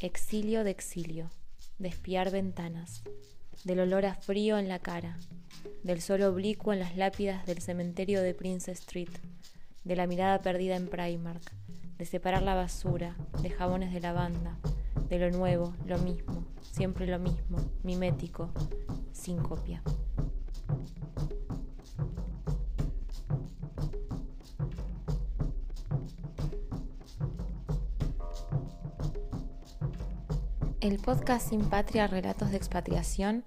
exilio de exilio, de espiar ventanas, del olor a frío en la cara, del sol oblicuo en las lápidas del cementerio de Prince Street, de la mirada perdida en Primark, de separar la basura, de jabones de lavanda, de lo nuevo, lo mismo, siempre lo mismo, mimético, sin copia. El podcast Sin Patria, Relatos de Expatriación,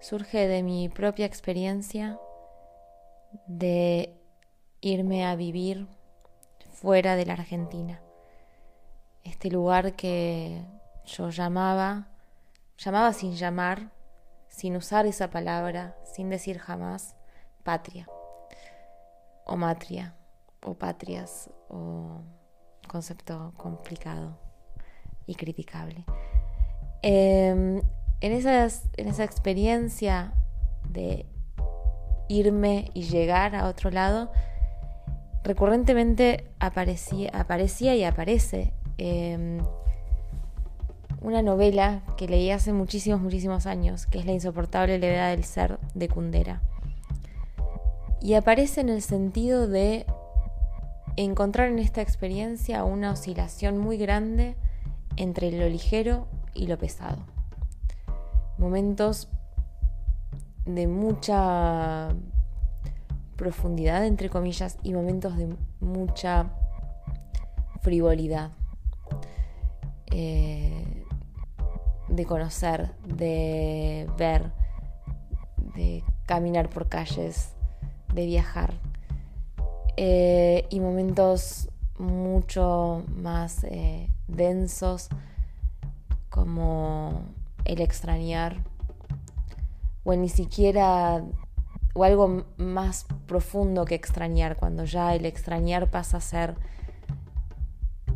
surge de mi propia experiencia de irme a vivir fuera de la Argentina. Este lugar que yo llamaba, llamaba sin llamar, sin usar esa palabra, sin decir jamás, patria, o matria, o patrias, o concepto complicado y criticable. Em, en, esa experiencia de irme y llegar a otro lado, recurrentemente aparecía, aparecía y aparece em, una novela que leí hace muchísimos, muchísimos años, que es La insoportable levedad del ser de Kundera. Y aparece en el sentido de encontrar en esta experiencia una oscilación muy grande entre lo ligero y lo pesado. Momentos de mucha profundidad, entre comillas, y momentos de mucha frivolidad. Eh, de conocer, de ver, de caminar por calles, de viajar. Eh, y momentos mucho más eh, densos como el extrañar o ni siquiera o algo más profundo que extrañar cuando ya el extrañar pasa a ser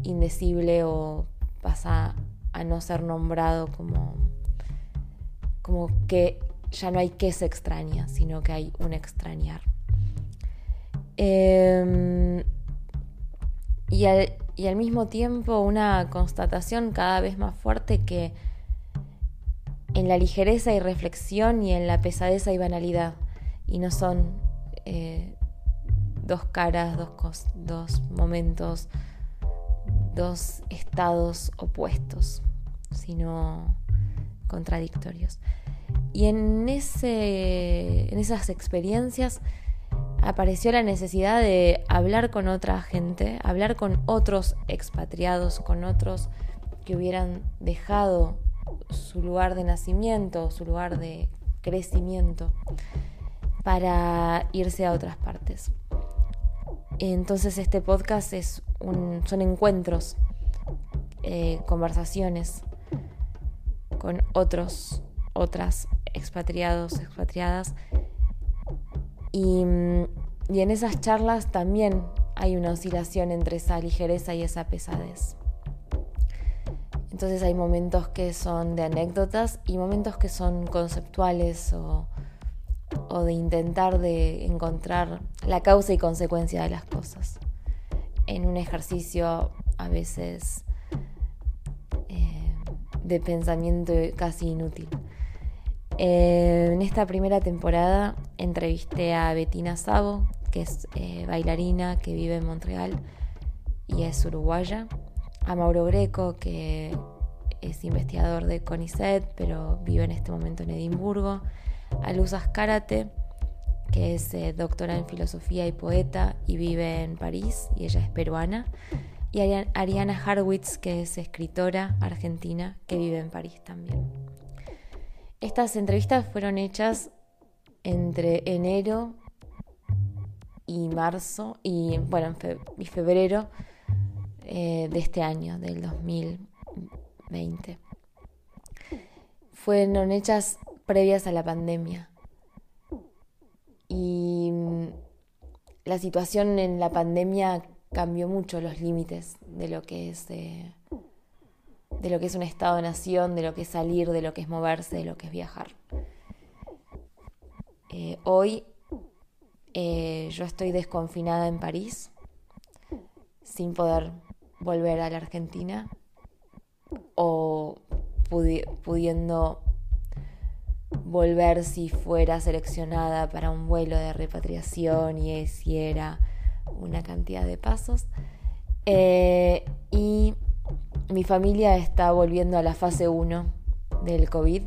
indecible o pasa a no ser nombrado como como que ya no hay que se extraña sino que hay un extrañar. Em, y al, y al mismo tiempo una constatación cada vez más fuerte que en la ligereza y reflexión y en la pesadeza y banalidad, y no son eh, dos caras, dos, dos momentos, dos estados opuestos, sino contradictorios. Y en, ese, en esas experiencias apareció la necesidad de hablar con otra gente, hablar con otros expatriados, con otros que hubieran dejado su lugar de nacimiento, su lugar de crecimiento, para irse a otras partes. Entonces este podcast es son encuentros, eh, conversaciones con otros, otras expatriados, expatriadas y, en esas charlas también hay una oscilación entre esa ligereza y esa pesadez. Entonces hay momentos que son de anécdotas y momentos que son conceptuales o, de intentar de encontrar la causa y consecuencia de las cosas. En un ejercicio a veces eh, de pensamiento casi inútil. Eh, en esta primera temporada entrevisté a Bettina Sabo, que es eh, bailarina que vive en Montreal y es uruguaya, a Mauro Greco, que es investigador de CONICET, pero vive en este momento en Edimburgo, a Luz Ascárate, que es eh, doctora en filosofía y poeta y vive en París, y ella es peruana, y a Ariana Harwitz, que es escritora argentina que vive en París también. Estas entrevistas fueron hechas entre enero y marzo y bueno, y febrero eh, de este año, del 2020. Fueron hechas previas a la pandemia. Y mm, la situación en la pandemia cambió mucho los límites de lo que es eh, de lo que es un estado-nación, de lo que es salir, de lo que es moverse, de lo que es viajar. Eh, hoy eh, yo estoy desconfinada en París, sin poder volver a la Argentina. o pudiendo volver si fuera seleccionada para un vuelo de repatriación y si era una cantidad de pasos. Eh, y mi familia está volviendo a la fase 1 del COVID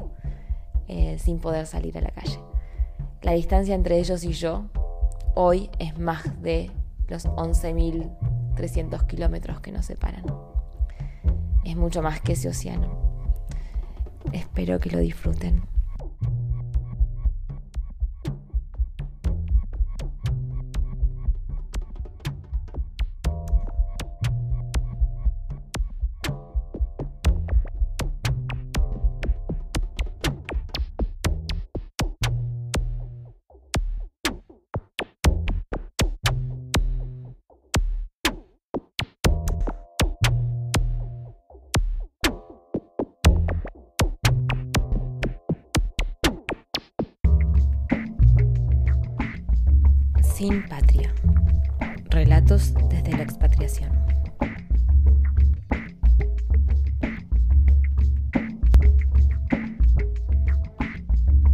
eh, sin poder salir a la calle. La distancia entre ellos y yo hoy es más de los 11.300 kilómetros que nos separan. Es mucho más que ese océano. Espero que lo disfruten. Sin patria. Relatos desde la expatriación.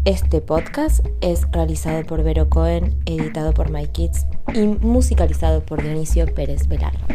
Este podcast es realizado por Vero Cohen, editado por My Kids y musicalizado por Dionisio Pérez Velardo.